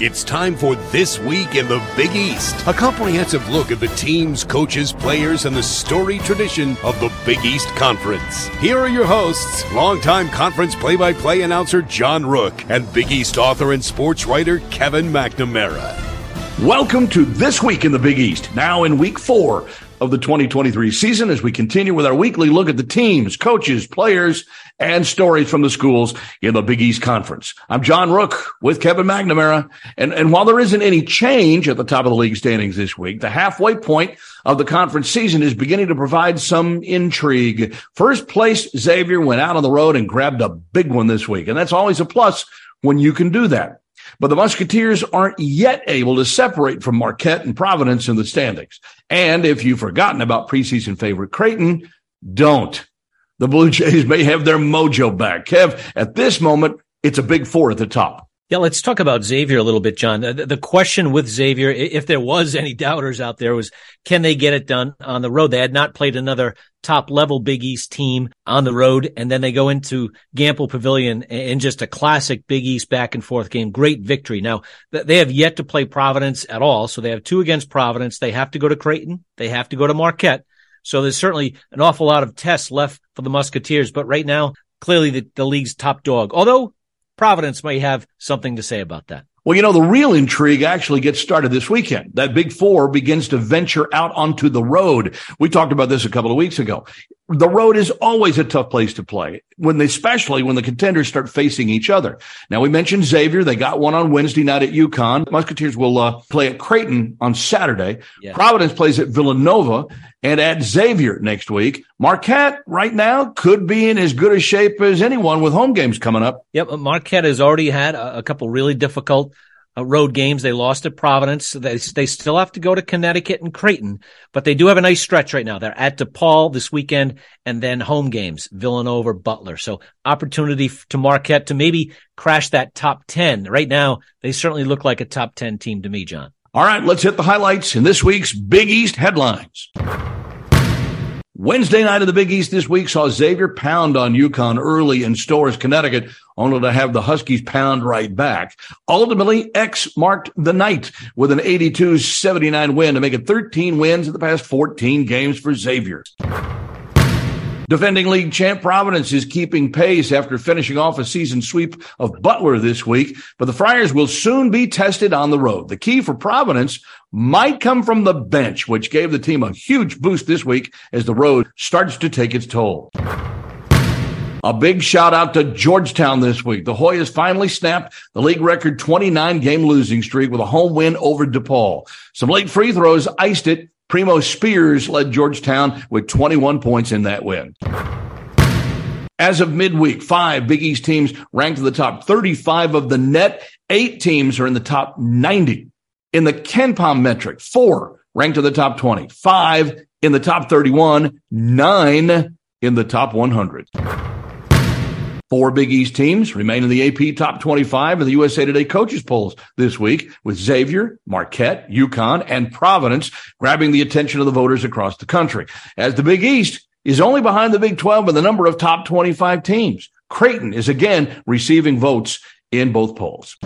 It's time for This Week in the Big East, a comprehensive look at the teams, coaches, players, and the storied tradition of the Big East Conference. Here are your hosts, longtime conference play by play announcer John Rook and Big East author and sports writer Kevin McNamara. Welcome to This Week in the Big East, now in week four of the 2023 season as we continue with our weekly look at the teams, coaches, players, and stories from the schools in the Big East Conference. I'm John Rook with Kevin McNamara. And, and while there isn't any change at the top of the league standings this week, the halfway point of the conference season is beginning to provide some intrigue. First place Xavier went out on the road and grabbed a big one this week. And that's always a plus when you can do that. But the Musketeers aren't yet able to separate from Marquette and Providence in the standings. And if you've forgotten about preseason favorite Creighton, don't. The Blue Jays may have their mojo back. Kev, at this moment, it's a big four at the top. Yeah, let's talk about Xavier a little bit, John. The, the, question with Xavier, if there was any doubters out there, was can they get it done on the road? They had not played another top level Big East team on the road, and then they go into Gampel Pavilion in just a classic Big East back and forth game. Great victory. Now they have yet to play Providence at all, so they have two against Providence. They have to go to Creighton. They have to go to Marquette. So there's certainly an awful lot of tests left for the Musketeers, but right now, clearly the, the league's top dog. Although Providence may have something to say about that. Well, you know, the real intrigue actually gets started this weekend. That big four begins to venture out onto the road. We talked about this a couple of weeks ago. The road is always a tough place to play when they, especially when the contenders start facing each other. Now we mentioned Xavier. They got one on Wednesday night at UConn. Musketeers will uh, play at Creighton on Saturday. Yeah. Providence plays at Villanova and at Xavier next week. Marquette right now could be in as good a shape as anyone with home games coming up. Yep. Marquette has already had a, a couple really difficult uh, road games. They lost at Providence. They, they still have to go to Connecticut and Creighton, but they do have a nice stretch right now. They're at DePaul this weekend and then home games, Villanova, Butler. So opportunity to Marquette to maybe crash that top 10. Right now, they certainly look like a top 10 team to me, John. All right, let's hit the highlights in this week's Big East headlines. Wednesday night of the Big East this week saw Xavier pound on UConn early in Storrs, Connecticut, only to have the Huskies pound right back. Ultimately, X marked the night with an 82-79 win to make it 13 wins in the past 14 games for Xavier. Defending league champ Providence is keeping pace after finishing off a season sweep of Butler this week, but the Friars will soon be tested on the road. The key for Providence might come from the bench, which gave the team a huge boost this week as the road starts to take its toll. A big shout out to Georgetown this week. The Hoyas finally snapped the league record 29 game losing streak with a home win over DePaul. Some late free throws iced it Primo Spears led Georgetown with 21 points in that win. As of midweek, five Big East teams ranked in the top 35 of the net. Eight teams are in the top 90. In the KenPom metric, four ranked in the top 20, five in the top 31, nine in the top 100. Four Big East teams remain in the AP top 25 of the USA Today coaches polls this week with Xavier, Marquette, UConn, and Providence grabbing the attention of the voters across the country. As the Big East is only behind the Big 12 in the number of top 25 teams. Creighton is again receiving votes in both polls.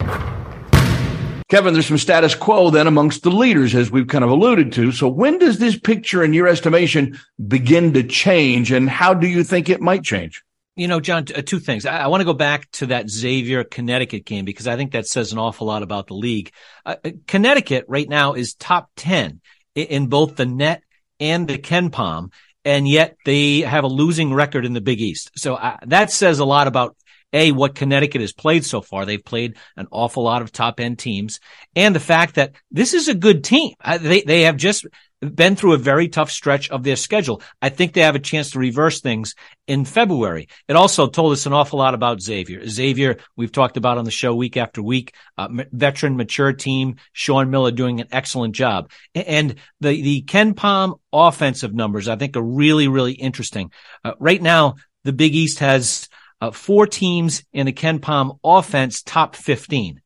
Kevin, there's some status quo then amongst the leaders, as we've kind of alluded to. So when does this picture, in your estimation, begin to change and how do you think it might change? You know, John, uh, two things. I, I want to go back to that Xavier Connecticut game because I think that says an awful lot about the league. Uh, uh Connecticut right now is top 10 in, in both the net and the KenPom, and yet they have a losing record in the Big East. So uh, that says a lot about a what Connecticut has played so far. They've played an awful lot of top end teams, and the fact that this is a good team. They they have just been through a very tough stretch of their schedule. I think they have a chance to reverse things in February. It also told us an awful lot about Xavier. Xavier, we've talked about on the show week after week, uh, veteran, mature team, Sean Miller doing an excellent job. And the, the KenPom offensive numbers, I think are really, really interesting. Uh, right now, the Big East has uh, four teams in the KenPom offense top 15.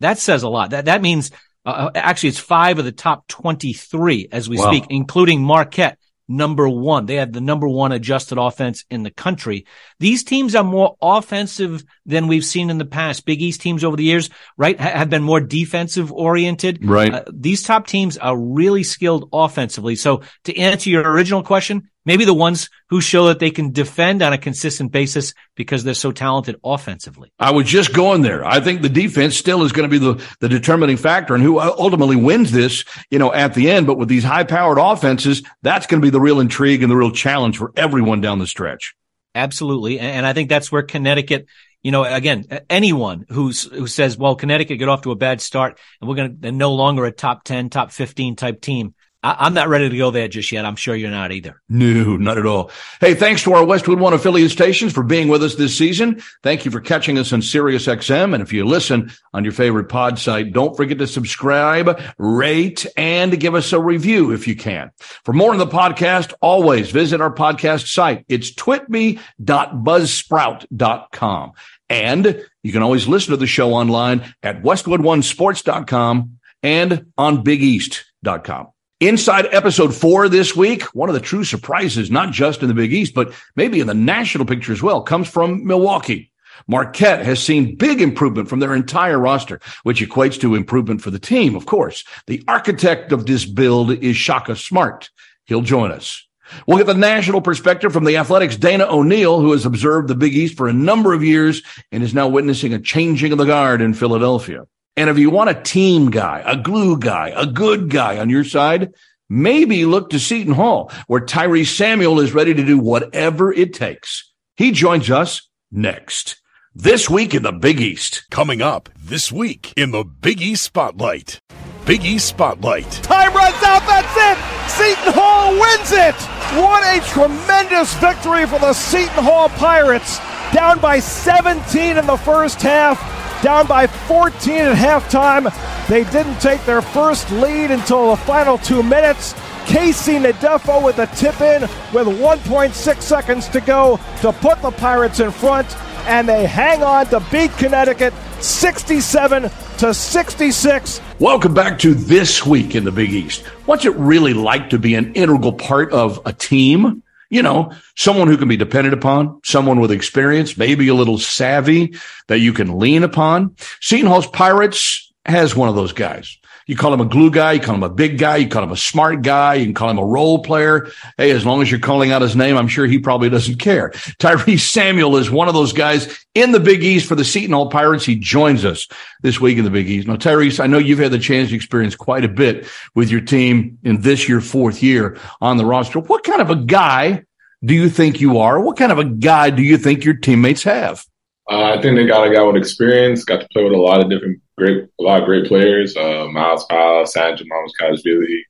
That says a lot. That, that means uh, uh, actually, it's five of the top 23 as we wow. speak, including Marquette number one. They had the number one adjusted offense in the country. These teams are more offensive than we've seen in the past. Big East teams over the years, right, have been more defensive oriented. Right. Uh, these top teams are really skilled offensively. So to answer your original question, maybe the ones who show that they can defend on a consistent basis because they're so talented offensively. I was just going there. I think the defense still is going to be the, the determining factor and who ultimately wins this, you know, at the end. But with these high powered offenses, that's going to be the real intrigue and the real challenge for everyone down the stretch. Absolutely. And I think that's where Connecticut, you know, again, anyone who's, who says, well, Connecticut got off to a bad start and we're going to, no longer a top 10, top 15 type team. I, am not ready to go there just yet. I'm sure you're not either. No, not at all. Hey, thanks to our Westwood One affiliate stations for being with us this season. Thank you for catching us on Sirius XM. And if you listen on your favorite pod site, don't forget to subscribe, rate, and give us a review if you can. For more on the podcast, always visit our podcast site. It's twitme.buzzsprout.com. And you can always listen to the show online at westwoodonesports.com and on bigeast.com. Inside episode four this week, one of the true surprises, not just in the Big East, but maybe in the national picture as well, comes from Milwaukee. Marquette has seen big improvement from their entire roster, which equates to improvement for the team, of course. The architect of this build is Shaka Smart. He'll join us. We'll get the national perspective from the Athletic's Dana O'Neill, who has observed the Big East for a number of years and is now witnessing a changing of the guard in Philadelphia. And if you want a team guy, a glue guy, a good guy on your side, maybe look to Seton Hall, where Tyrese Samuel is ready to do whatever it takes. He joins us next. This week in the Big East. Coming up this week in the Big East Spotlight. Big East Spotlight. Time runs out. That's it. Seton Hall wins it. What a tremendous victory for the Seton Hall Pirates. Down by 17 in the first half down by 14 at halftime. They didn't take their first lead until the final two minutes. Casey Ndefo with a tip in with 1.6 seconds to go to put the Pirates in front, and they hang on to beat Connecticut 67 to 66. Welcome back to this week in the Big East. What's it really like to be an integral part of a team? You know, someone who can be depended upon, someone with experience, maybe a little savvy that you can lean upon. Seton Hall's Pirates has one of those guys. You call him a glue guy, you call him a big guy, you call him a smart guy, you can call him a role player. Hey, as long as you're calling out his name, I'm sure he probably doesn't care. Tyrese Samuel is one of those guys in the Big East for the Seton Hall Pirates. He joins us this week in the Big East. Now, Tyrese, I know you've had the chance to experience quite a bit with your team in this your fourth year on the roster. What kind of a guy do you think you are? What kind of a guy do you think your teammates have? Uh, I think they got a guy with experience. Got to play with a lot of different great, a lot of great players. Uh, Myles Powell, Sandro Mamukelashvili,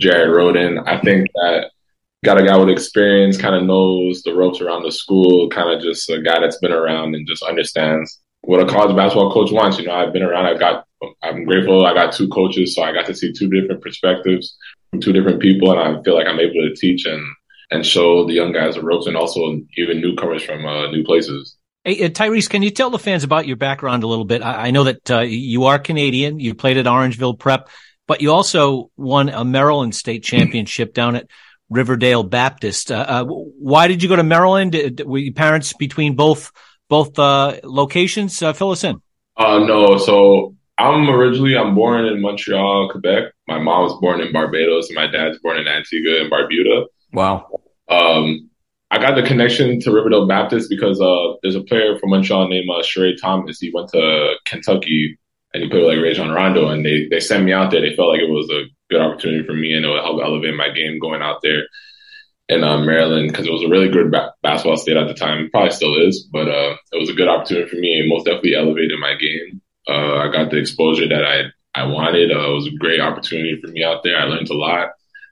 Jared Rhoden. I think that got a guy with experience, kind of knows the ropes around the school, kind of just a guy that's been around and just understands what a college basketball coach wants. You know, I've been around. I've got, I'm grateful. I got two coaches, so I got to see two different perspectives from two different people, and I feel like I'm able to teach and and show the young guys the ropes and also even newcomers from uh, new places. Hey, uh, Tyrese, can you tell the fans about your background a little bit? I, I know that uh, you are Canadian. You played at Orangeville Prep, but you also won a Maryland state championship down at Riverdale Baptist. Uh, uh, why did you go to Maryland? Were your parents between both both uh, locations? fill us in. no, so I'm originally I'm born in Montreal, Quebec. My mom was born in Barbados, and my dad's born in Antigua and Barbuda. Wow. Um, I got the connection to Riverdale Baptist because uh, there's a player from Montreal named uh, Sheree Thomas. He went to Kentucky and he played with like Rajon Rondo, and they they sent me out there. They felt like it was a good opportunity for me, and it would help elevate my game going out there in uh, Maryland because it was a really good ba- basketball state at the time. It probably still is, but uh, it was a good opportunity for me and most definitely elevated my game. Uh, I got the exposure that I I wanted. Uh, it was a great opportunity for me out there. I learned a lot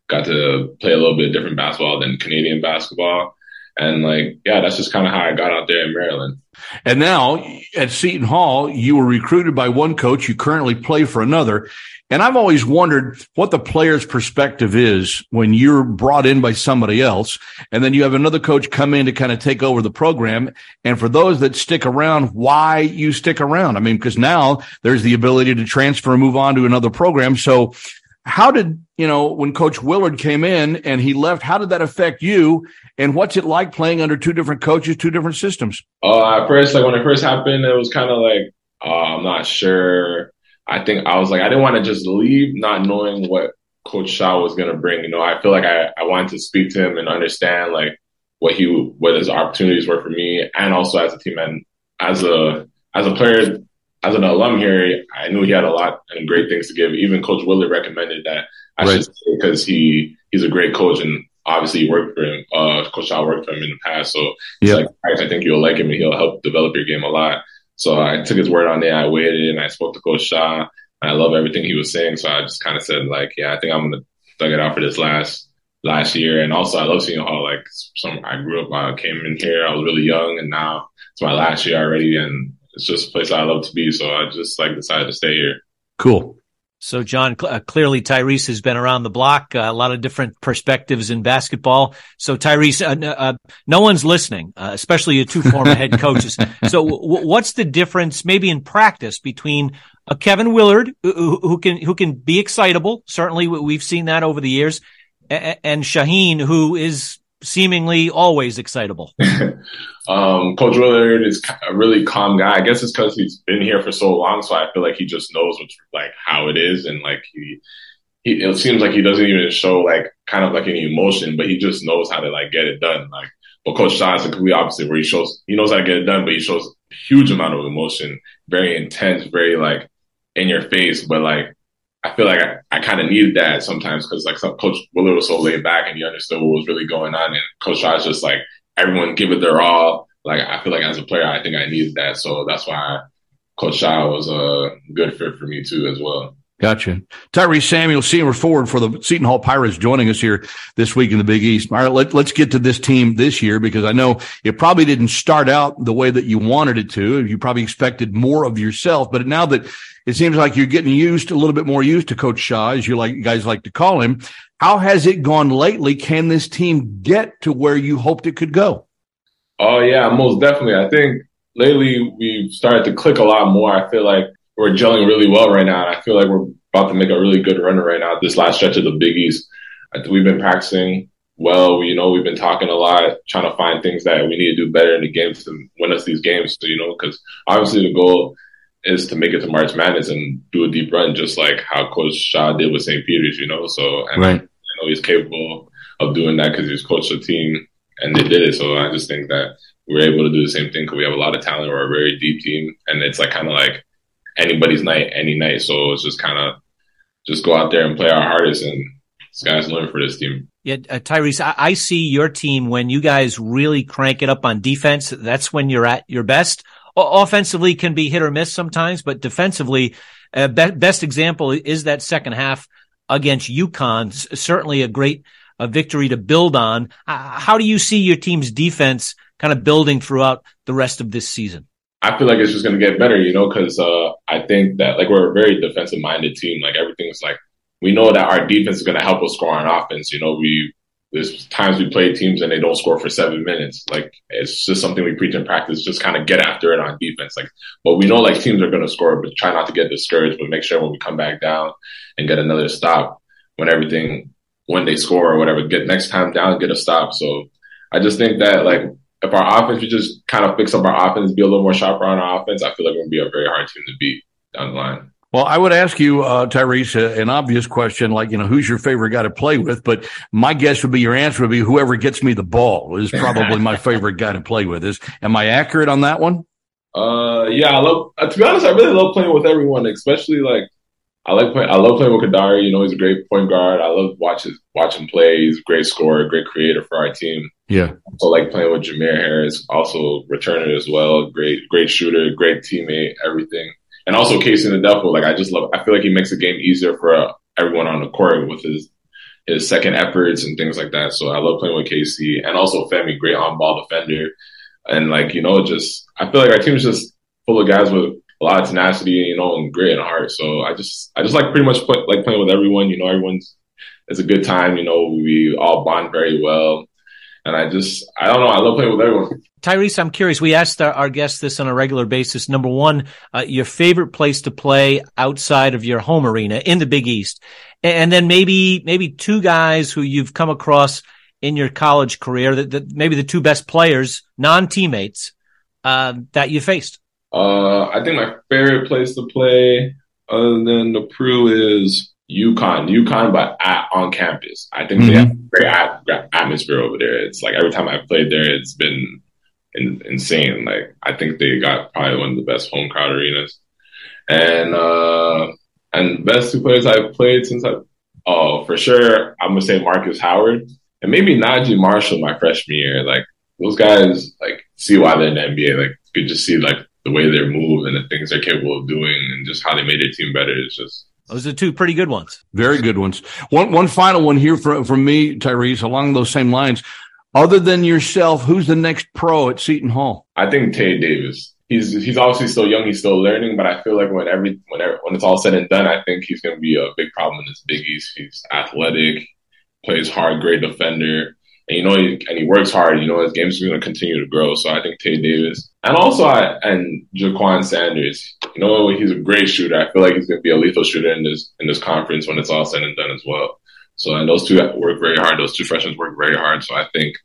got to play a little bit different basketball than Canadian basketball. And like, yeah, that's just kind of how I got out there in Maryland. And now at Seton Hall, you were recruited by one coach. You currently play for another. And I've always wondered what the player's perspective is when you're brought in by somebody else. And then you have another coach come in to kind of take over the program. And for those that stick around, why you stick around? I mean, because now there's the ability to transfer and move on to another program. So How did, you know, when Coach Willard came in and he left, how did that affect you? And what's it like playing under two different coaches, two different systems? Uh, at first, like when it first happened, it was kind of like, uh, I'm not sure. I think I was like, I didn't want to just leave not knowing what Coach Shaw was going to bring. You know, I feel like I, I wanted to speak to him and understand like what he, what his opportunities were for me and also as a team and as a, as a player, as an alum here, I knew he had a lot and great things to give. Even Coach Willard recommended that I right. should say because he he's a great coach and obviously he worked for him. Uh, coach Shaw worked for him in the past, so yeah, like, I think you'll like him and he'll help develop your game a lot. So I took his word on it. I waited and I spoke to Coach Shaw. And I love everything he was saying, so I just kind of said like, yeah, I think I'm gonna thug it out for this last last year. And also, I love seeing how like some I grew up. I came in here. I was really young, and now it's my last year already, and it's just a place I love to be. So I just like decided to stay here. Cool. So, John, uh, clearly Tyrese has been around the block, uh, a lot of different perspectives in basketball. So, Tyrese, uh, uh no one's listening, uh, especially your two former head coaches. So, w- what's the difference, maybe in practice, between a Kevin Willard who, who, can who can be excitable? Certainly, we've seen that over the years, and Shaheen, who is seemingly always excitable. um, Coach Willard is a really calm guy. I guess it's because he's been here for so long, so I feel like he just knows what's like how it is, and like he, he, it seems like he doesn't even show like kind of like any emotion, but he just knows how to like get it done. Like, but Coach is a complete opposite, where he shows he knows how to get it done, but he shows huge amount of emotion, very intense, very like in your face, but like I feel like I, I kind of needed that sometimes because like some, Coach Willard was so laid back and he understood what was really going on, and Coach Shaw's just like everyone give it their all. Like I feel like as a player, I think I needed that, so that's why Coach Shaw was a good fit for me too as well. Gotcha. Tyrese Samuel, senior forward for the Seton Hall Pirates, joining us here this week in the Big East. All right, let, let's get to this team this year because I know it probably didn't start out the way that you wanted it to. You probably expected more of yourself, but now that it seems like you're getting used a little bit more used to Coach Shaw, as you like you guys like to call him. How has it gone lately? Can this team get to where you hoped it could go? Oh yeah, most definitely. I think lately we've started to click a lot more. I feel like we're gelling really well right now. And I feel like we're about to make a really good run right now. This last stretch of the Big East, we've been practicing well. You know, we've been talking a lot, trying to find things that we need to do better in the games to win us these games. So, you know, because obviously the goal is to make it to March Madness and do a deep run, just like how Coach Shaw did with St. Peter's, you know. So, and right. I know he's capable of doing that because he's coached a team and they did it. So I just think that we're able to do the same thing because we have a lot of talent. We're a very deep team, and it's like kind of like anybody's night, any night. So it's just kind of just go out there and play our hardest, and the limit for this team. Yeah, uh, Tyrese, I, I see your team when you guys really crank it up on defense. That's when you're at your best offensively can be hit or miss sometimes, but defensively, uh, be- best example is that second half against UConn. S- certainly a great a victory to build on. Uh, how do you see your team's defense kind of building throughout the rest of this season? I feel like it's just going to get better, you know, because uh, I think that like we're a very defensive minded team. Like everything's like we know that our defense is going to help us score on offense. You know, we there's times we play teams and they don't score for seven minutes. Like it's just something we preach in practice. Just kind of get after it on defense. Like, but we know like teams are going to score, but try not to get discouraged. But make sure when we come back down and get another stop, when everything when they score or whatever, get next time down, get a stop. So I just think that like if our offense, we just kind of fix up our offense, be a little more sharper on our offense, I feel like we're gonna be a very hard team to beat down the line. Well, I would ask you, uh, Tyrese, uh, an obvious question like, you know, who's your favorite guy to play with? But my guess would be your answer would be whoever gets me the ball is probably my favorite guy to play with. Is am I accurate on that one? Uh, yeah, I love. Uh, to be honest, I really love playing with everyone, especially like I like playing. I love playing with Kadary. You know, he's a great point guard. I love watching watching play. He's a great scorer, great creator for our team. Yeah. So like playing with Jamir Harris, also returner as well. Great, great shooter, great teammate, everything and also Casey Ndefo. Like I just love. I feel like he makes the game easier for uh, everyone on the court with his his second efforts and things like that. So I love playing with Casey and also Femi, great on ball defender. And like you know, just I feel like our team's just full of guys with lot of tenacity, you know, and grit and heart. So I just I just like pretty much play, like playing with everyone. You know, everyone's it's a good time. You know, we all bond very well. And I just, I don't know. I love playing with everyone. Tyrese, I'm curious. We asked our, our guests this on a regular basis. Number one, uh, your favorite place to play outside of your home arena in the Big East. And then maybe, maybe two guys who you've come across in your college career that, that maybe the two best players, non teammates, uh, that you faced. Uh, I think my favorite place to play other than the Pru is UConn, UConn, but at, on campus. I think mm-hmm. they have a great atmosphere over there. It's like every time I've played there, it's been in, insane. Like I think they got probably one of the best home crowd arenas, and uh, and best two players I've played since I. Oh, for sure, I'm gonna say Markus Howard and maybe Naji Marshall my freshman year. Like those guys, like see why they're in the NBA. Like you could just see like the way they move and the things they're capable of doing, and just how they made their team better. It's just those are two pretty good ones. Very good ones. One one final one here from from me, Tyrese, along those same lines. Other than yourself, who's the next pro at Seton Hall? I think Tae Davis. He's he's obviously still young. He's still learning, but I feel like when every when when it's all said and done, I think he's going to be a big problem in this Big East. He's athletic, plays hard, great defender and you know, he, and he works hard. You know, his game's going to continue to grow. So I think Tae Davis, and also I and Jaquan Sanders. You know, he's a great shooter. I feel like he's going to be a lethal shooter in this in this conference when it's all said and done as well. So and those two work very hard. Those two freshmen work very hard. So I think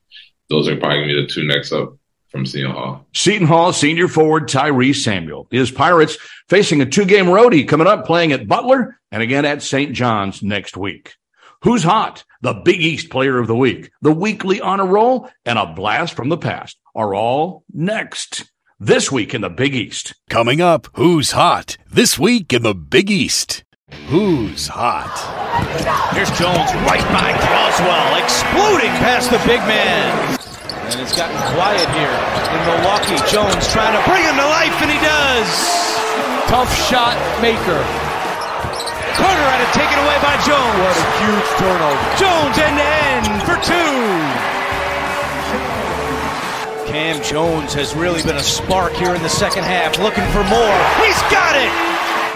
those are probably going to be the two next up from Seton Hall. Seton Hall senior forward Tyrese Samuel. His Pirates facing a two-game roadie coming up, playing at Butler and again at St. John's next week. Who's hot? The Big East Player of the Week, the weekly honor roll, and a blast from the past are all next. This week in the Big East. Coming up, Who's Hot? This week in the Big East. Who's Hot? Here's Jones right by Croswell, exploding past the big man. And it's gotten quiet here in Milwaukee. Jones trying to bring him to life, and he does. Tough shot maker. Carter had it taken away by Jones. What a huge turnover. Jones end to end for two. Cam Jones has really been a spark here in the second half, looking for more. He's got it.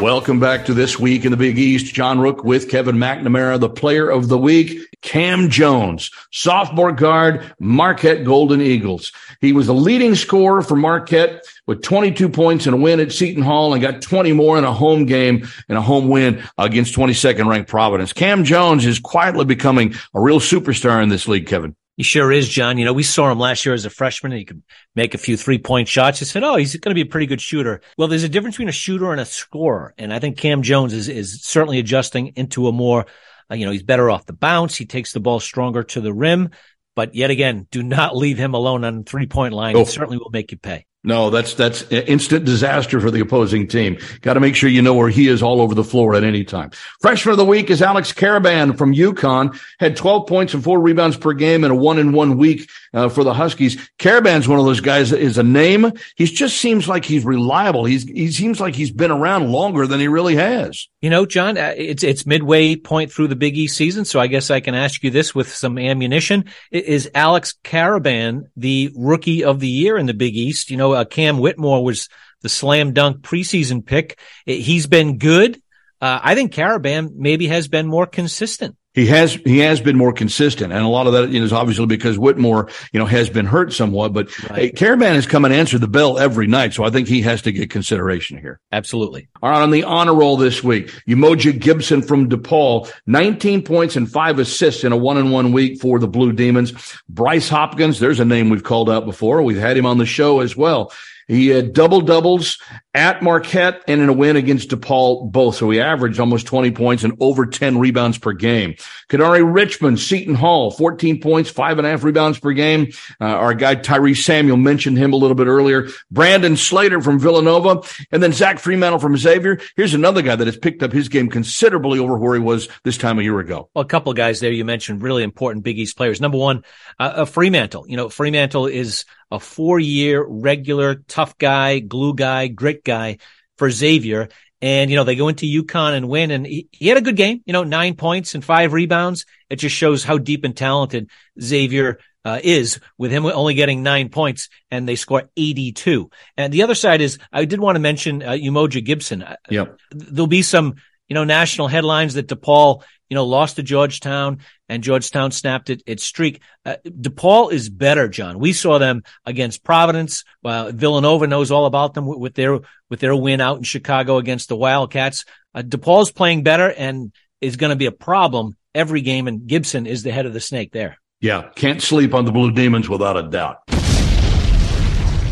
Welcome back to this week in the Big East. John Rook with Kevin McNamara, the player of the week, Cam Jones, sophomore guard, Marquette Golden Eagles. He was the leading scorer for Marquette with 22 points and a win at Seton Hall and got 20 more in a home game and a home win against 22nd ranked Providence. Cam Jones is quietly becoming a real superstar in this league, Kevin. He sure is, John. You know, we saw him last year as a freshman and he could make a few three point shots. You said, Oh, he's going to be a pretty good shooter. Well, there's a difference between a shooter and a scorer. And I think Cam Jones is, is certainly adjusting into a more, uh, you know, he's better off the bounce. He takes the ball stronger to the rim. But yet again, do not leave him alone on the three point line. Oh. It certainly will make you pay. No, that's that's instant disaster for the opposing team. Got to make sure you know where he is all over the floor at any time. Freshman of the week is Alex Karaban from UConn. Had 12 points and four rebounds per game in a one in one week uh, for the Huskies. Karaban's one of those guys that is a name. He just seems like he's reliable. He's he seems like he's been around longer than he really has. You know, John, uh, it's it's midway point through the Big East season, so I guess I can ask you this with some ammunition: Is Alex Karaban the rookie of the year in the Big East? You know uh, Cam Whitmore was the slam dunk preseason pick. He's been good. Uh, I think Karaban maybe has been more consistent. He has he has been more consistent, and a lot of that you know, is obviously because Whitmore you know has been hurt somewhat. But right. hey, Karaban has come and answered the bell every night, so I think he has to get consideration here. Absolutely. All right, on the honor roll this week, Umoja Gibson from DePaul, 19 points and five assists in a one and one week for the Blue Demons. Bryce Hopkins, there's a name we've called out before. We've had him on the show as well. He had double doubles at Marquette and in a win against DePaul both. So he averaged almost 20 points and over 10 rebounds per game. Kadary Richmond, Seton Hall, 14 points, five and a half rebounds per game. Uh, our guy Tyrese Samuel mentioned him a little bit earlier. Brandon Slater from Villanova and then Zach Freemantle from Xavier. Here's another guy that has picked up his game considerably over where he was this time a year ago. Well, a couple guys there you mentioned really important Big East players. Number one, uh, Freemantle. You know, Freemantle is a four year regular tough guy, glue guy, grit guy for Xavier. And, you know, they go into UConn and win. And he, he, had a good game, you know, nine points and five rebounds. It just shows how deep and talented Xavier uh, is with him only getting nine points and they score 82. And the other side is I did want to mention uh, Umoja Gibson. Yep. There'll be some, you know, national headlines that DePaul, you know, lost to Georgetown and Georgetown snapped it, its streak. Uh, DePaul is better, John. We saw them against Providence. Villanova knows all about them with, with their, with their win out in Chicago against the Wildcats. Uh, DePaul's playing better and is going to be a problem every game. And Gibson is the head of the snake there. Yeah. Can't sleep on the Blue Demons without a doubt.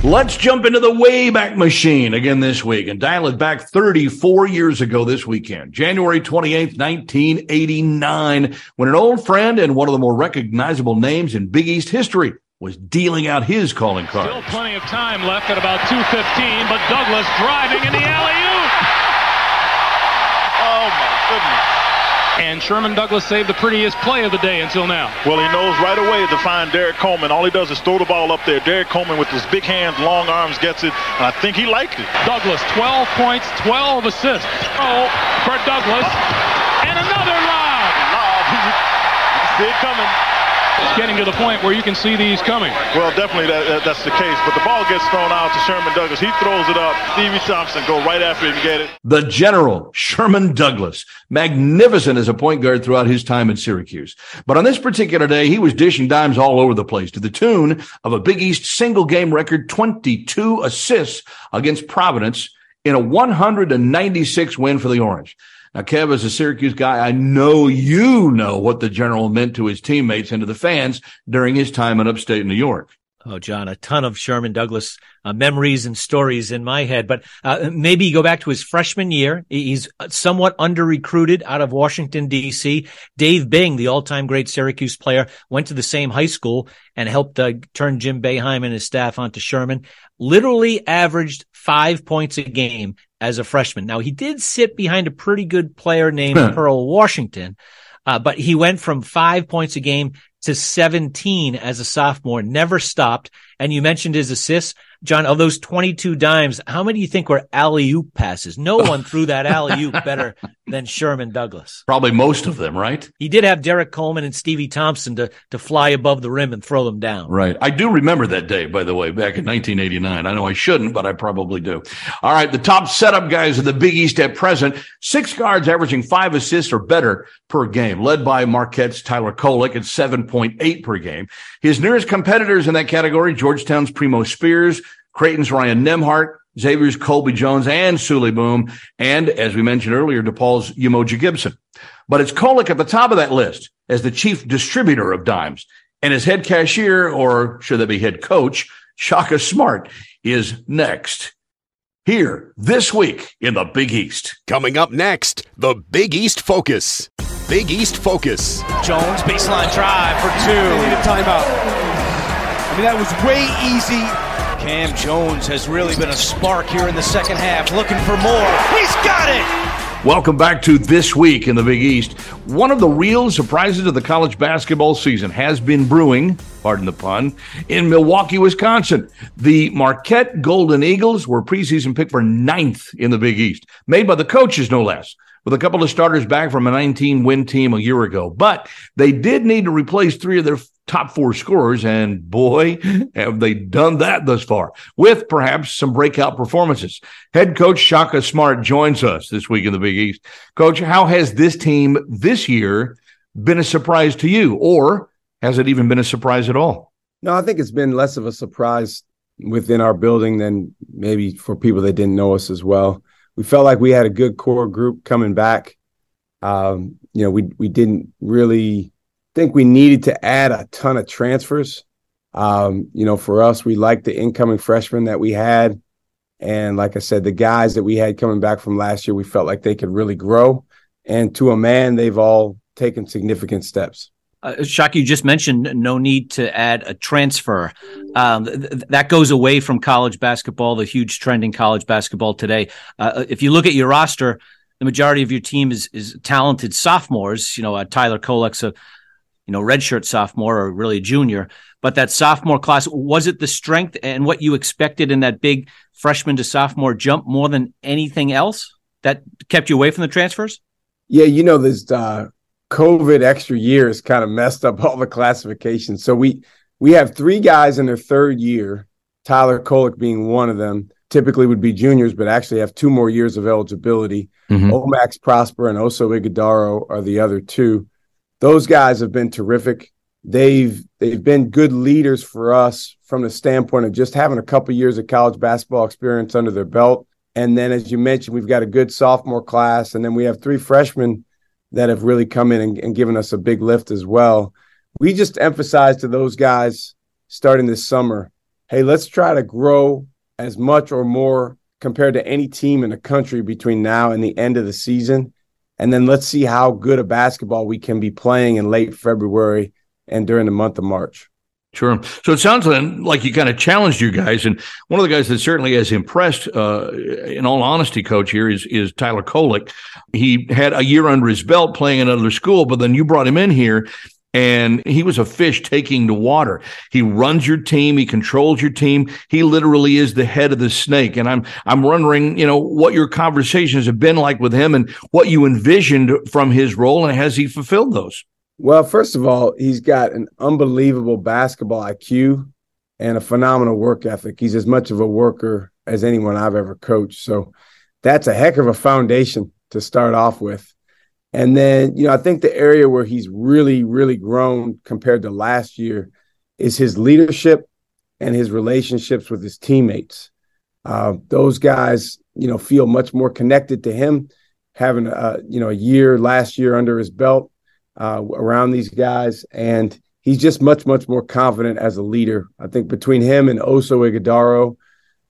Let's jump into the Wayback Machine again this week and dial it back 34 years ago this weekend, January 28th, 1989, when an old friend and one of the more recognizable names in Big East history was dealing out his calling card. Still plenty of time left at about 2.15, but Douglas driving in the alley-oop. Oh, my goodness. And Sherman Douglas saved the prettiest play of the day until now. Well, he knows right away to find Derrick Coleman. All he does is throw the ball up there. Derrick Coleman with his big hands, long arms gets it, and I think he liked it. Douglas, 12 points, 12 assists. Oh, for Douglas. And another lob. Lob. See it coming. It's getting to the point where you can see these coming. Well, definitely that, that, that's the case. But the ball gets thrown out to Sherman Douglas. He throws it up. Stevie Thompson go right after him and get it. The general, Sherman Douglas, magnificent as a point guard throughout his time in Syracuse. But on this particular day, he was dishing dimes all over the place to the tune of a Big East single game record 22 assists against Providence in a 196 win for the Orange. Now, Kev, as a Syracuse guy, I know you know what the general meant to his teammates and to the fans during his time in upstate New York. Oh, John, a ton of Sherman Douglas uh, memories and stories in my head, but uh, maybe go back to his freshman year. He's somewhat under recruited out of Washington, D.C. Dave Bing, the all time great Syracuse player, went to the same high school and helped uh, turn Jim Boeheim and his staff onto Sherman. Literally averaged five points a game as a freshman. Now he did sit behind a pretty good player named Pearl Washington, uh, but he went from five points a game to 17 as a sophomore, never stopped. And you mentioned his assists. John, of those 22 dimes, how many do you think were alley oop passes? No one threw that alley oop better than Sherman Douglas. Probably most of them, right? He did have Derrick Coleman and Stevie Thompson to, to fly above the rim and throw them down. Right. I do remember that day, by the way, back in 1989. I know I shouldn't, but I probably do. All right. The top setup guys of the Big East at present, six guards averaging five assists or better per game, led by Marquette's Tyler Kolek at 7.8 per game. His nearest competitors in that category, Georgetown's Primo Spears, Creighton's Ryan Nembhard, Xavier's Colby Jones and Souley Boum, and as we mentioned earlier, DePaul's Umoja Gibson. But it's Kolek at the top of that list as the chief distributor of dimes. And his head cashier, or should that be head coach, Shaka Smart, is next. Here this week in the Big East. Coming up next, the Big East Focus. Big East Focus. Jones, baseline drive for They two. need a timeout. I mean, that was way easy. Cam Jones has really been a spark here in the second half, looking for more. He's got it! Welcome back to This Week in the Big East. One of the real surprises of the college basketball season has been brewing, pardon the pun, in Milwaukee, Wisconsin. The Marquette Golden Eagles were preseason picked for ninth in the Big East, made by the coaches, no less, with a couple of starters back from a 19 win team a year ago. But they did need to replace three of their top four scorers, and boy, have they done that thus far, with perhaps some breakout performances. Head coach Shaka Smart joins us this week in the Big East. Coach, how has this team this year been a surprise to you, or has it even been a surprise at all? No, I think it's been less of a surprise within our building than maybe for people that didn't know us as well. We felt like we had a good core group coming back. Um, you know, we we didn't really think we needed to add a ton of transfers. Um, you know, for us, we liked the incoming freshmen that we had. And like I said, the guys that we had coming back from last year, we felt like they could really grow. And to a man, they've all taken significant steps. Uh, Shaka, you just mentioned no need to add a transfer. Um, th- th- that goes away from college basketball, the huge trend in college basketball today. Uh, if you look at your roster, the majority of your team is is talented sophomores. You know, uh, Tyler Kolek's a you know redshirt sophomore or really a junior, but that sophomore class was it the strength and what you expected in that big freshman to sophomore jump more than anything else that kept you away from the transfers? Yeah, you know, this uh, COVID extra years kind of messed up all the classifications. So we we have three guys in their third year, Tyler Kolek being one of them. typically would be juniors, but actually have two more years of eligibility. Mm-hmm. Omax Prosper and Oso Ighodaro are the other two. Those guys have been terrific. They've they've been good leaders for us from the standpoint of just having a couple years of college basketball experience under their belt. And then, as you mentioned, we've got a good sophomore class, and then we have three freshmen that have really come in and, and given us a big lift as well. We just emphasize to those guys starting this summer, hey, let's try to grow as much or more compared to any team in the country between now and the end of the season. And then let's see how good a basketball we can be playing in late February and during the month of March. Sure. So it sounds like you kind of challenged you guys, and one of the guys that certainly has impressed, uh, in all honesty, coach here is is Tyler Kolek. He had a year under his belt playing another school, but then you brought him in here, and he was a fish taking to water. He runs your team. He controls your team. He literally is the head of the snake. And I'm, I'm wondering, you know, what your conversations have been like with him and what you envisioned from his role and has he fulfilled those? Well, first of all, he's got an unbelievable basketball IQ and a phenomenal work ethic. He's as much of a worker as anyone I've ever coached. So that's a heck of a foundation to start off with. And then, you know, I think the area where he's really, really grown compared to last year is his leadership and his relationships with his teammates. Uh, those guys, you know, feel much more connected to him, having a you know a year last year under his belt uh, around these guys, and he's just much, much more confident as a leader. I think between him and Oso Ighodaro,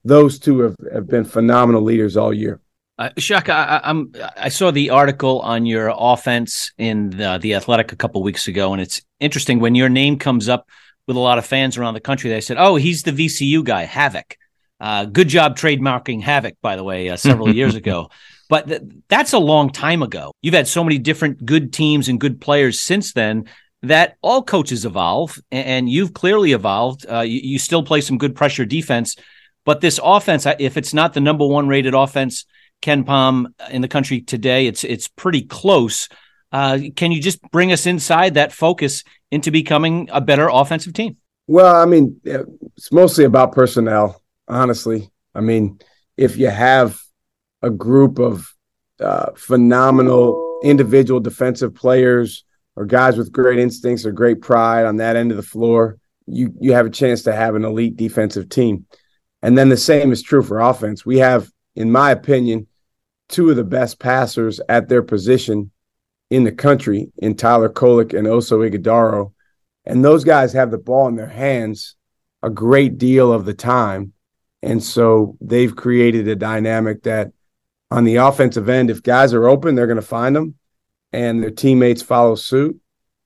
those two have, have been phenomenal leaders all year. Uh, Shaka, I, I saw the article on your offense in the, the Athletic a couple weeks ago, and it's interesting when your name comes up with a lot of fans around the country. They said, "Oh, he's the VCU guy, Havoc." Uh, good job trademarking Havoc, by the way, uh, several years ago. But th- that's a long time ago. You've had so many different good teams and good players since then that all coaches evolve, and, you've clearly evolved. Uh, you, you still play some good pressure defense, but this offense, if it's not the number one rated offense KenPom in the country today. It's it's pretty close. Uh, can you just bring us inside that focus into becoming a better offensive team? Well, I mean, it's mostly about personnel, honestly. I mean, if you have a group of uh, phenomenal individual defensive players or guys with great instincts or great pride on that end of the floor, you you have a chance to have an elite defensive team. And then the same is true for offense. We have, in my opinion, two of the best passers at their position in the country in Tyler Kolek and Oso Ighodaro. And those guys have the ball in their hands a great deal of the time. And so they've created a dynamic that on the offensive end, if guys are open, they're going to find them and their teammates follow suit.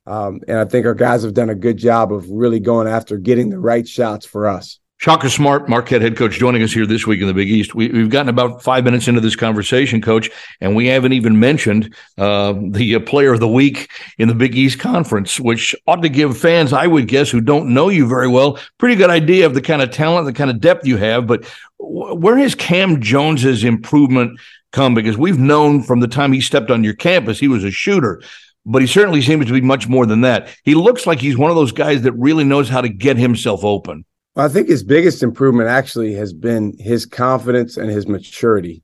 Um, and I think our guys have done a good job of really going after getting the right shots for us. Shaka Smart, Marquette head coach, joining us here this week in the Big East. We, have gotten about five minutes into this conversation, coach, and we haven't even mentioned uh, the uh, player of the week in the Big East Conference, which ought to give fans, I would guess, who don't know you very well, pretty good idea of the kind of talent, the kind of depth you have. But where has Cam Jones's improvement come? Because we've known from the time he stepped on your campus, he was a shooter but he certainly seems to be much more than that. He looks like he's one of those guys that really knows how to get himself open. Well, I think his biggest improvement actually has been his confidence and his maturity.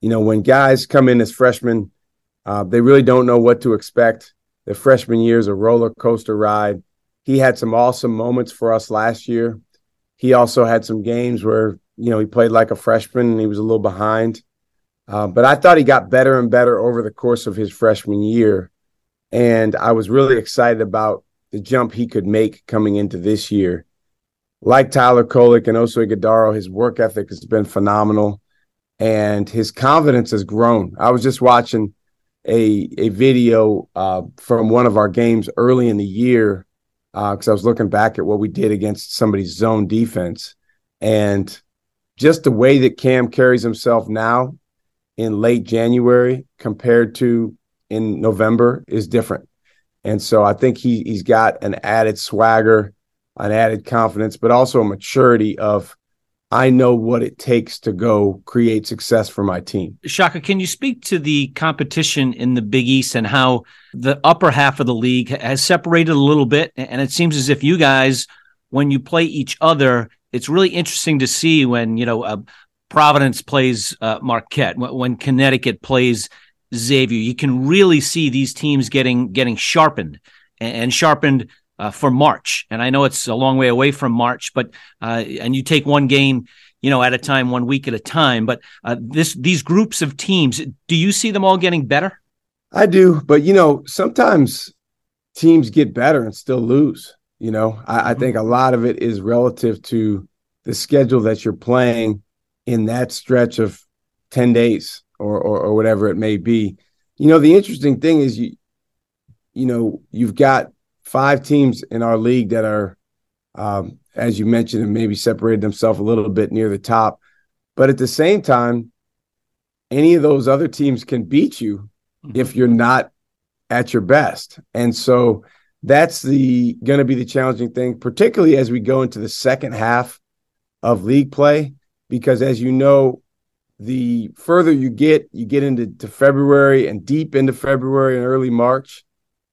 You know, when guys come in as freshmen, uh, they really don't know what to expect. The freshman year is a roller coaster ride. He had some awesome moments for us last year. He also had some games where, you know, he played like a freshman and he was a little behind. Uh, but I thought he got better and better over the course of his freshman year. And I was really excited about the jump he could make coming into this year like Tyler Kolek and Oso Ighodaro, his work ethic has been phenomenal and his confidence has grown. I was just watching a a video uh, from one of our games early in the year because uh, I was looking back at what we did against somebody's zone defense and just the way that Cam carries himself now in late January compared to in November is different. And so I think he he's got an added swagger an added confidence, but also a maturity of I know what it takes to go create success for my team. Shaka, can you speak to the competition in the Big East and how the upper half of the league has separated a little bit? And it seems as if you guys, when you play each other, it's really interesting to see when, you know, a, Providence plays uh, Marquette, when, Connecticut plays Xavier, you can really see these teams getting getting sharpened and, and sharpened uh, for March. And I know it's a long way away from March, but uh, and you take one game, you know, at a time, one week at a time. But uh, this these groups of teams, do you see them all getting better? I do, but you know, sometimes teams get better and still lose. You know, I, I, mm-hmm. think a lot of it is relative to the schedule that you're playing in that stretch of 10 days or, or, or whatever it may be. You know, the interesting thing is you, you know, you've got five teams in our league that are, um, as you mentioned, and maybe separated themselves a little bit near the top. But at the same time, any of those other teams can beat you mm-hmm. if you're not at your best. And so that's the going to be the challenging thing, particularly as we go into the second half of league play, because as you know, the further you get, you get into February and deep into February and early March.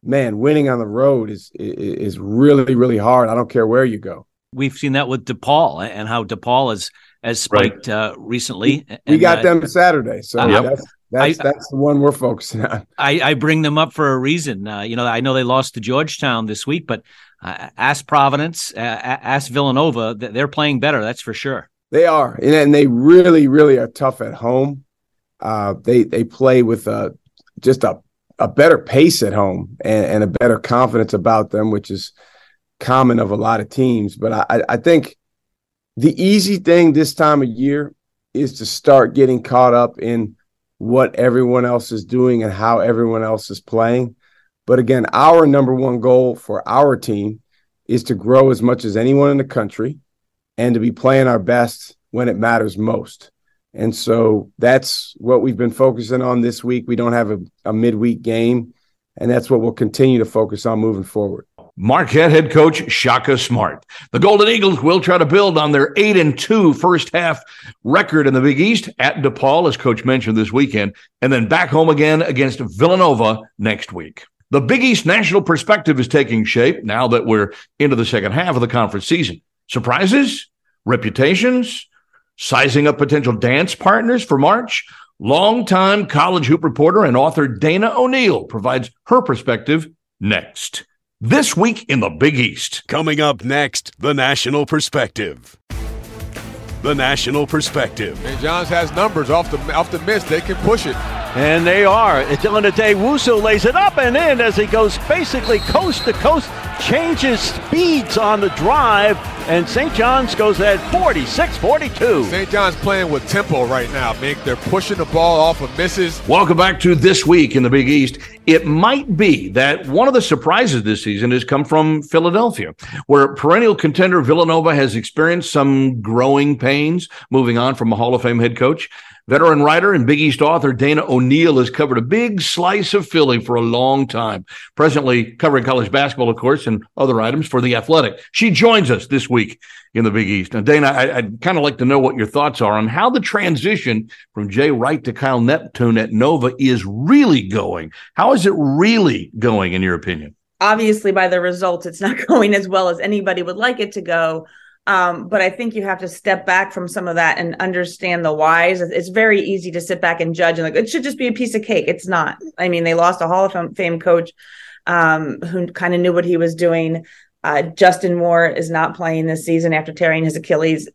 Man, winning on the road is is really really hard. I don't care where you go. We've seen that with DePaul and how DePaul has has spiked right. uh, recently. We, we got uh, them Saturday, so uh, that's that's I, that's the one we're focusing on. I, I bring them up for a reason. Uh, you know, I know they lost to Georgetown this week, but uh, ask Providence, uh, ask Villanova, they're playing better. That's for sure. They are, and, they really, really are tough at home. Uh, they they play with a just a a better pace at home and, and, a better confidence about them, which is common of a lot of teams. But I, I think the easy thing this time of year is to start getting caught up in what everyone else is doing and how everyone else is playing. But again, our number one goal for our team is to grow as much as anyone in the country and to be playing our best when it matters most. And so that's what we've been focusing on this week. We don't have a, a midweek game, and that's what we'll continue to focus on moving forward. Marquette head coach Shaka Smart. The Golden Eagles will try to build on their 8 and 2 first half record in the Big East at DePaul, as coach mentioned this weekend, and then back home again against Villanova next week. The Big East national perspective is taking shape now that we're into the second half of the conference season. Surprises, reputations, sizing up potential dance partners for March. Longtime college hoop reporter and author Dana O'Neill provides her perspective next. This week in the Big East. Coming up next, the national perspective. The national perspective. St. John's has numbers off the off the miss. They can push it. And they are. Dylan Addae-Wusu lays it up and in as he goes basically coast to coast, changes speeds on the drive, and St. John's goes at 46 42. St. John's playing with tempo right now, Mick. They're pushing the ball off of misses. Welcome back to This Week in the Big East. It might be that one of the surprises this season has come from Philadelphia, where perennial contender Villanova has experienced some growing pains moving on from a Hall of Fame head coach. Veteran writer and Big East author Dana O'Neill has covered a big slice of Philly for a long time, presently covering college basketball, of course, and other items for The Athletic. She joins us this week in the Big East. Now, Dana, I, would kind of like to know what your thoughts are on how the transition from Jay Wright to Kyle Neptune at Nova is really going. How is it really going, in your opinion? Obviously, by the results, it's not going as well as anybody would like it to go. Um, but I think you have to step back from some of that and understand the whys. It's very easy to sit back and judge and like it should just be a piece of cake. It's not. I mean, they lost a Hall of Fame coach um, who kind of knew what he was doing. Uh, Justin Moore is not playing this season after tearing his Achilles.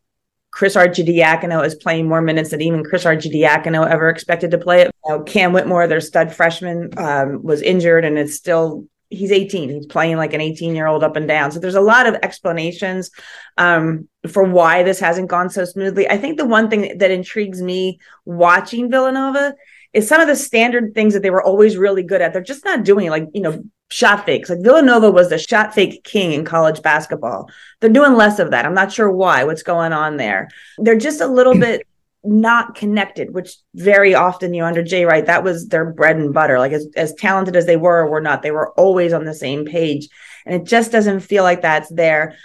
Chris Arcidiacono is playing more minutes than even Chris Arcidiacono ever expected to play it. You know, Cam Whitmore, their stud freshman, um, was injured and is still he's 18 he's playing like an 18 year old up and down. So there's a lot of explanations um, for why this hasn't gone so smoothly. I think the one thing that intrigues me watching villanova is some of the standard things that they were always really good at. They're just not doing like you know shot fakes. Like villanova was the shot fake king in college basketball. They're doing less of that. I'm not sure why what's going on there. They're just a little bit not connected, which very often, you know, under Jay Wright, that was their bread and butter. Like as, as talented as they were or were not, they were always on the same page. And it just doesn't feel like that's there.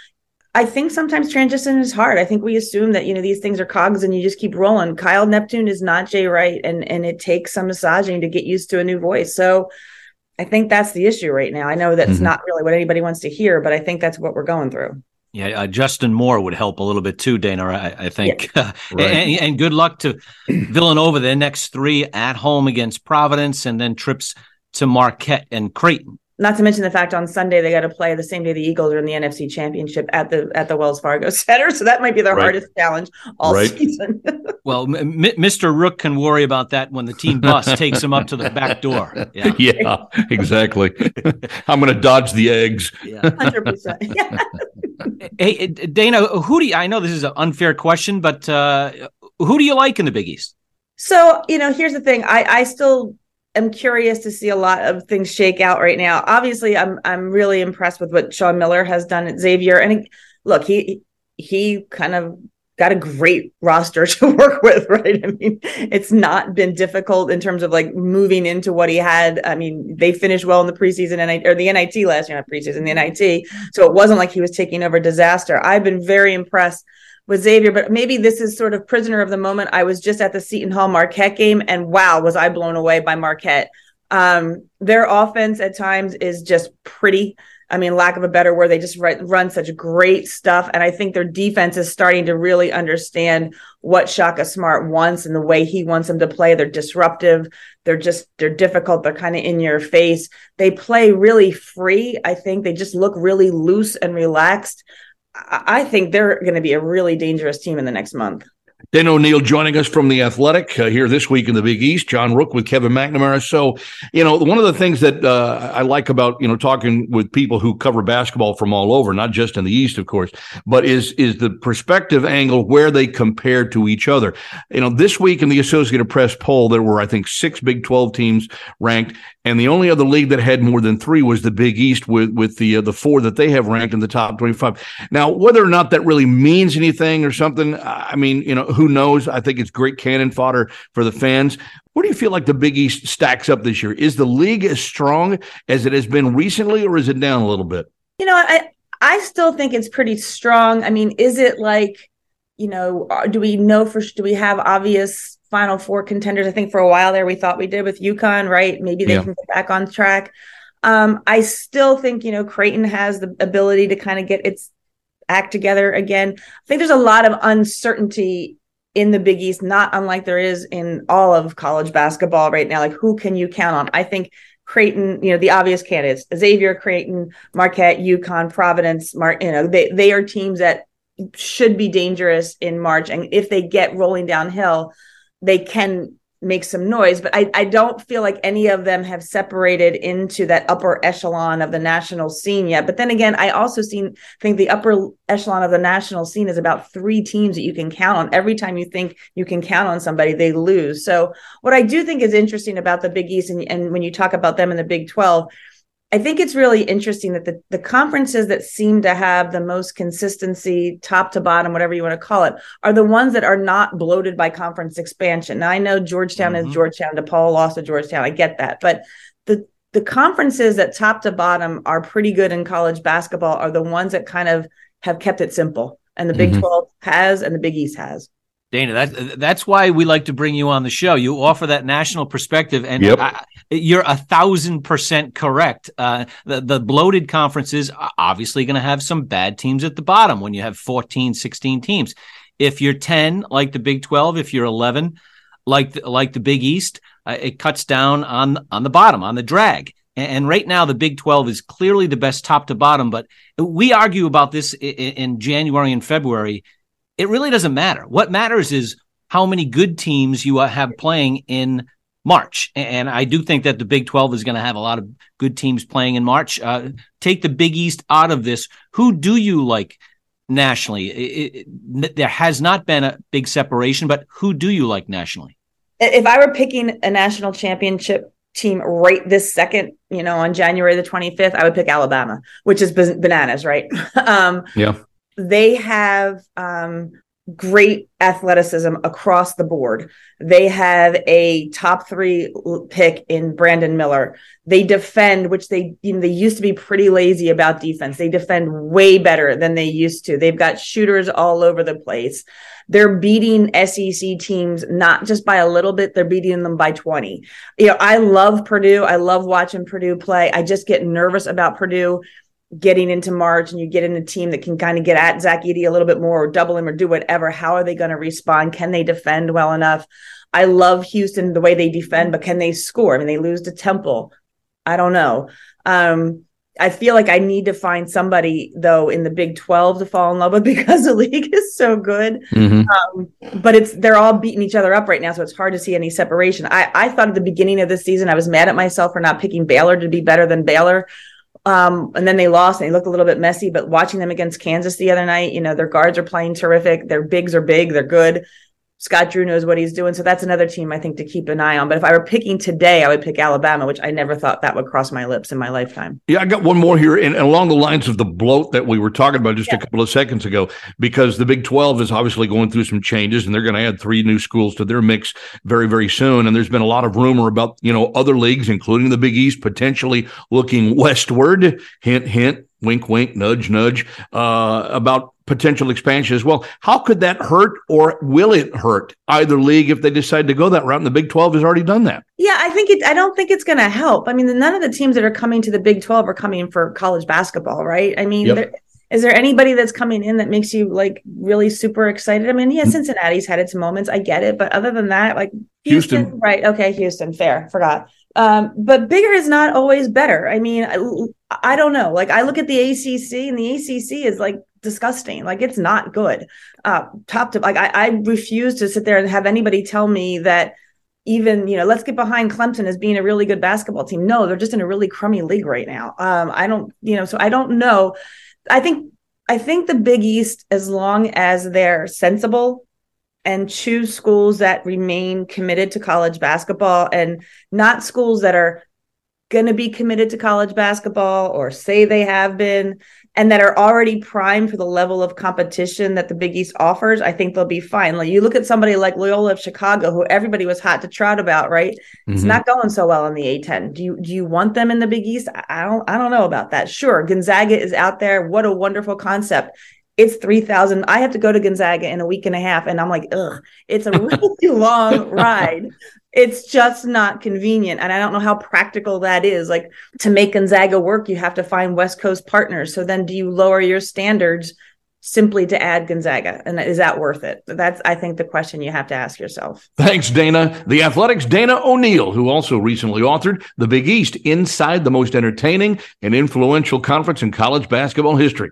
I think sometimes transition is hard. I think we assume that, you know, these things are cogs and you just keep rolling. Kyle Neptune is not Jay Wright and, and it takes some massaging to get used to a new voice. So I think that's the issue right now. I know that's mm-hmm. not really what anybody wants to hear, but I think that's what we're going through. Yeah, uh, Justin Moore would help a little bit too, Dana. I, I think, yeah. right. and, and, good luck to Villanova. Their next three at home against Providence, and then trips to Marquette and Creighton. Not to mention the fact on Sunday they got to play the same day the Eagles are in the NFC Championship at the at the Wells Fargo Center, so that might be their right. hardest challenge all right. season. well, M- Mr. Rook can worry about that when the team bus takes him up to the back door. Yeah, yeah exactly. I'm going to dodge the eggs. Hundred percent. Hey, Dana, who do you, I know this is an unfair question, but uh, who do you like in the Big East? So you know, here's the thing. I I still am curious to see a lot of things shake out right now. Obviously, I'm I'm really impressed with what Sean Miller has done at Xavier. And look, he he kind of got a great roster to work with, right? I mean, it's not been difficult in terms of like moving into what he had. I mean, they finished well in the preseason and or the NIT last year, not preseason, the NIT. So it wasn't like he was taking over disaster. I've been very impressed with Xavier, but maybe this is sort of prisoner of the moment. I was just at the Seton Hall Marquette game, and wow, was I blown away by Marquette. Um, their offense at times is just pretty. I mean, lack of a better word, they just run such great stuff. And I think their defense is starting to really understand what Shaka Smart wants and the way he wants them to play. They're disruptive. They're just, they're difficult. They're kind of in your face. They play really free. I think they just look really loose and relaxed. I think they're going to be a really dangerous team in the next month. Dana O'Neill joining us from the Athletic uh, here this week in the Big East. John Rook with Kevin McNamara. So, you know, one of the things that uh, I like about you know talking with people who cover basketball from all over, not just in the East, of course, but is is the perspective angle where they compare to each other. You know, this week in the Associated Press poll, there were I think six Big Twelve teams ranked, and the only other league that had more than three was the Big East with with the uh, the four that they have ranked in the top twenty five. Now, whether or not that really means anything or something, I mean, you know who knows? I think it's great cannon fodder for the fans. Where do you feel like the Big East stacks up this year? Is the league as strong as it has been recently, or is it down a little bit? You know, I I still think it's pretty strong. I mean, is it like, you know, uh, do we know for do we have obvious Final Four contenders? I think for a while there we thought we did with UConn, right? Maybe they yeah. can get back on track. Um, I still think you know Creighton has the ability to kind of get its act together again. I think there's a lot of uncertainty in the Big East, not unlike there is in all of college basketball right now. Like, who can you count on? I think Creighton, you know, the obvious candidates, Xavier, Creighton, Marquette, UConn, Providence, Mar- you know, they, they are teams that should be dangerous in March. And if they get rolling downhill, they can make some noise, but I, I don't feel like any of them have separated into that upper echelon of the national scene yet. But then again, I also seen think the upper echelon of the national scene is about three teams that you can count on. Every time you think you can count on somebody, they lose. So what I do think is interesting about the Big East and, and when you talk about them in the Big 12 I think it's really interesting that the, the conferences that seem to have the most consistency, top to bottom, whatever you want to call it, are the ones that are not bloated by conference expansion. Now, I know Georgetown mm-hmm. is Georgetown, DePaul lost to Georgetown. I get that. But the, the conferences that top to bottom are pretty good in college basketball are the ones that kind of have kept it simple. And the Big mm-hmm. 12 has, and the Big East has. Dana, that, that's why we like to bring you on the show. You offer that national perspective, and yep. I, you're a thousand percent correct. Uh, the, the bloated conferences are obviously going to have some bad teams at the bottom when you have 14, 16 teams. If you're 10, like the Big 12, if you're 11, like the, like the Big East, uh, it cuts down on on the bottom, on the drag. And, and right now, the Big 12 is clearly the best top to bottom. But we argue about this in January and February it really doesn't matter. What matters is how many good teams you have playing in March. And I do think that the Big 12 is going to have a lot of good teams playing in March. Uh, take the Big East out of this. Who do you like nationally? It, it, there has not been a big separation, but who do you like nationally? If I were picking a national championship team right this second, you know, on January the 25th, I would pick Alabama, which is bananas, right? um, yeah they have um, great athleticism across the board. They have a top three pick in Brandon Miller. They defend, which they you know they used to be pretty lazy about defense. They defend way better than they used to. They've got shooters all over the place. They're beating SEC teams not just by a little bit, they're beating them by 20. You know, I love Purdue. I love watching Purdue play. I just get nervous about Purdue getting into March and you get in a team that can kind of get at Zach Edey a little bit more or double him or do whatever, how are they going to respond? Can they defend well enough? I love Houston the way they defend, but can they score? I mean, they lose to Temple. I don't know. Um, I feel like I need to find somebody though in the Big 12 to fall in love with because the league is so good. Mm-hmm. Um, but it's they're all beating each other up right now, so it's hard to see any separation. I, I thought at the beginning of the season I was mad at myself for not picking Baylor to be better than Baylor. Um, and then they lost and they looked a little bit messy. But watching them against Kansas the other night, you know, their guards are playing terrific. Their bigs are big. They're good. Scott Drew knows what he's doing. So that's another team I think to keep an eye on. But if I were picking today, I would pick Alabama, which I never thought that would cross my lips in my lifetime. Yeah, I got one more here. And, along the lines of the bloat that we were talking about just yeah. a couple of seconds ago, because the Big 12 is obviously going through some changes and they're going to add three new schools to their mix very, very soon. And there's been a lot of rumor about, you know, other leagues, including the Big East, potentially looking westward. Hint, hint wink, wink, nudge, nudge, uh, about potential expansion as well. How could that hurt or will it hurt either league if they decide to go that route? And the Big 12 has already done that. Yeah, I think it, I don't think it's going to help. I mean, none of the teams that are coming to the Big 12 are coming for college basketball, right? I mean, yep. Is there anybody that's coming in that makes you like really super excited? I mean, yeah, mm-hmm. Cincinnati's had its moments. I get it. But other than that, like Houston, Houston. right. Okay. Houston, fair. Forgot. Um, but bigger is not always better. I mean, I, I, don't know. Like I look at the ACC, and the ACC is like disgusting. Like it's not good. Uh, top to like I, I refuse to sit there and have anybody tell me that even you know let's get behind Clemson as being a really good basketball team. No, they're just in a really crummy league right now. Um, I don't you know so I don't know. I think I think the Big East, as long as they're sensible and choose schools that remain committed to college basketball and not schools that are going to be committed to college basketball or say they have been and that are already primed for the level of competition that the Big East offers, I think they'll be fine. Like you look at somebody like Loyola of Chicago, who everybody was hot to trot about, right? Mm-hmm. It's not going so well in the A10. Do you do you want them in the Big East? I don't I don't know about that. Sure, Gonzaga is out there. What a wonderful concept it's 3000 i have to go to gonzaga in a week and a half and i'm like ugh it's a really long ride it's just not convenient. And i don't know how practical that is. Like to make gonzaga work you have to find west coast partners. So then do you lower your standards simply to add gonzaga? And is that worth it? That's i think the question you have to ask yourself. Thanks dana. The Athletic's dana O'Neill, who also recently authored the big east inside the most entertaining and influential conference in college basketball history.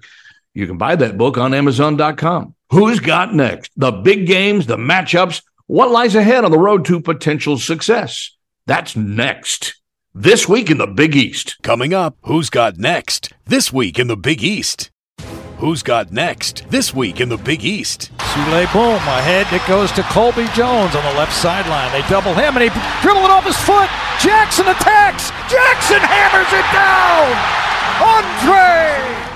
You can buy that book on Amazon.com. Who's got next? The big games, the matchups, what lies ahead on the road to potential success? That's next. This week in the Big East. Coming up, who's got next? This week in the Big East. Who's got next? This week in the Big East. Souley Boum ahead. It goes to Colby Jones on the left sideline. They double him and he dribble it off his foot. Jackson attacks. Jackson hammers it down. Andre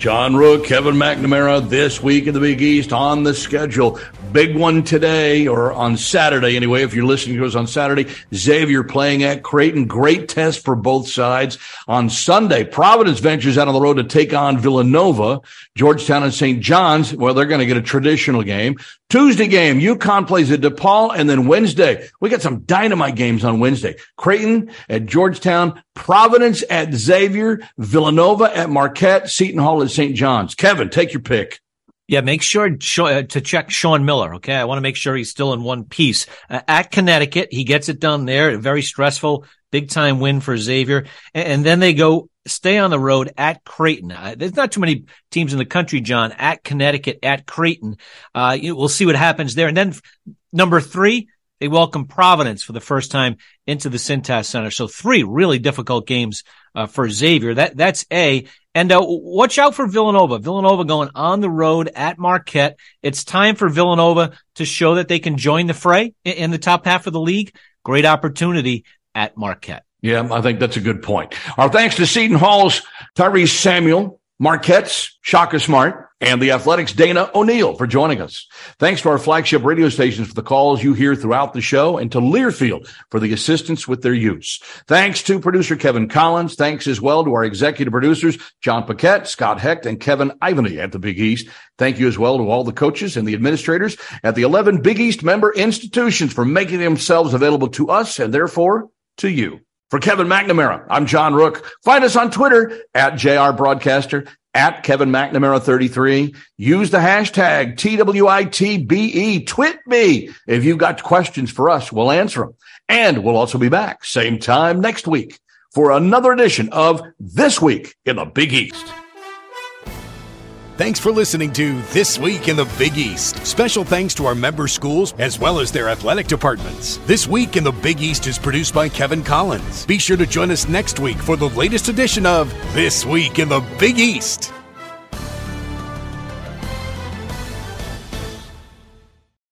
John Rook, Kevin McNamara this week in the Big East on the schedule. Big one today, or on Saturday anyway. If you're listening to us on Saturday, Xavier playing at Creighton. Great test for both sides. On Sunday, Providence ventures out on the road to take on Villanova. Georgetown and St. John's, well, they're going to get a traditional game. Tuesday game, UConn plays at DePaul. And then Wednesday, we got some dynamite games on Wednesday. Creighton at Georgetown, Providence at Xavier, Villanova at Marquette, Seton Hall at St. John's. Kevin, take your pick. Yeah, make sure uh, to check Sean Miller. Okay. I want to make sure he's still in one piece. Uh, at Connecticut, he gets it done there. Very stressful, big time win for Xavier. And, and then they go stay on the road at Creighton. Uh, there's not too many teams in the country, John, at Connecticut, at Creighton. Uh, you, we'll see what happens there. And then number three, they welcome Providence for the first time into the Cintas Center. So three really difficult games uh, for Xavier. That that's a. And uh, watch out for Villanova. Villanova going on the road at Marquette. It's time for Villanova to show that they can join the fray in the top half of the league. Great opportunity at Marquette. Yeah, I think that's a good point. Our thanks to Seton Hall's Tyrese Samuel, Marquette's Shaka Smart, and the Athletic's Dana O'Neill for joining us. Thanks to our flagship radio stations for the calls you hear throughout the show and to Learfield for the assistance with their use. Thanks to producer Kevin Collins. Thanks as well to our executive producers, John Paquette, Scott Hecht, and Kevin Ivany at the Big East. Thank you as well to all the coaches and the administrators at the 11 Big East member institutions for making themselves available to us and therefore to you. For Kevin McNamara, I'm John Rook. Find us on Twitter at JR Broadcaster, at Kevin McNamara 33. Use the hashtag TWITBE. Twit me. If you've got questions for us, we'll answer them. And we'll also be back same time next week for another edition of This Week in the Big East. Thanks for listening to This Week in the Big East. Special thanks to our member schools as well as their athletic departments. This Week in the Big East is produced by Kevin Collins. Be sure to join us next week for the latest edition of This Week in the Big East.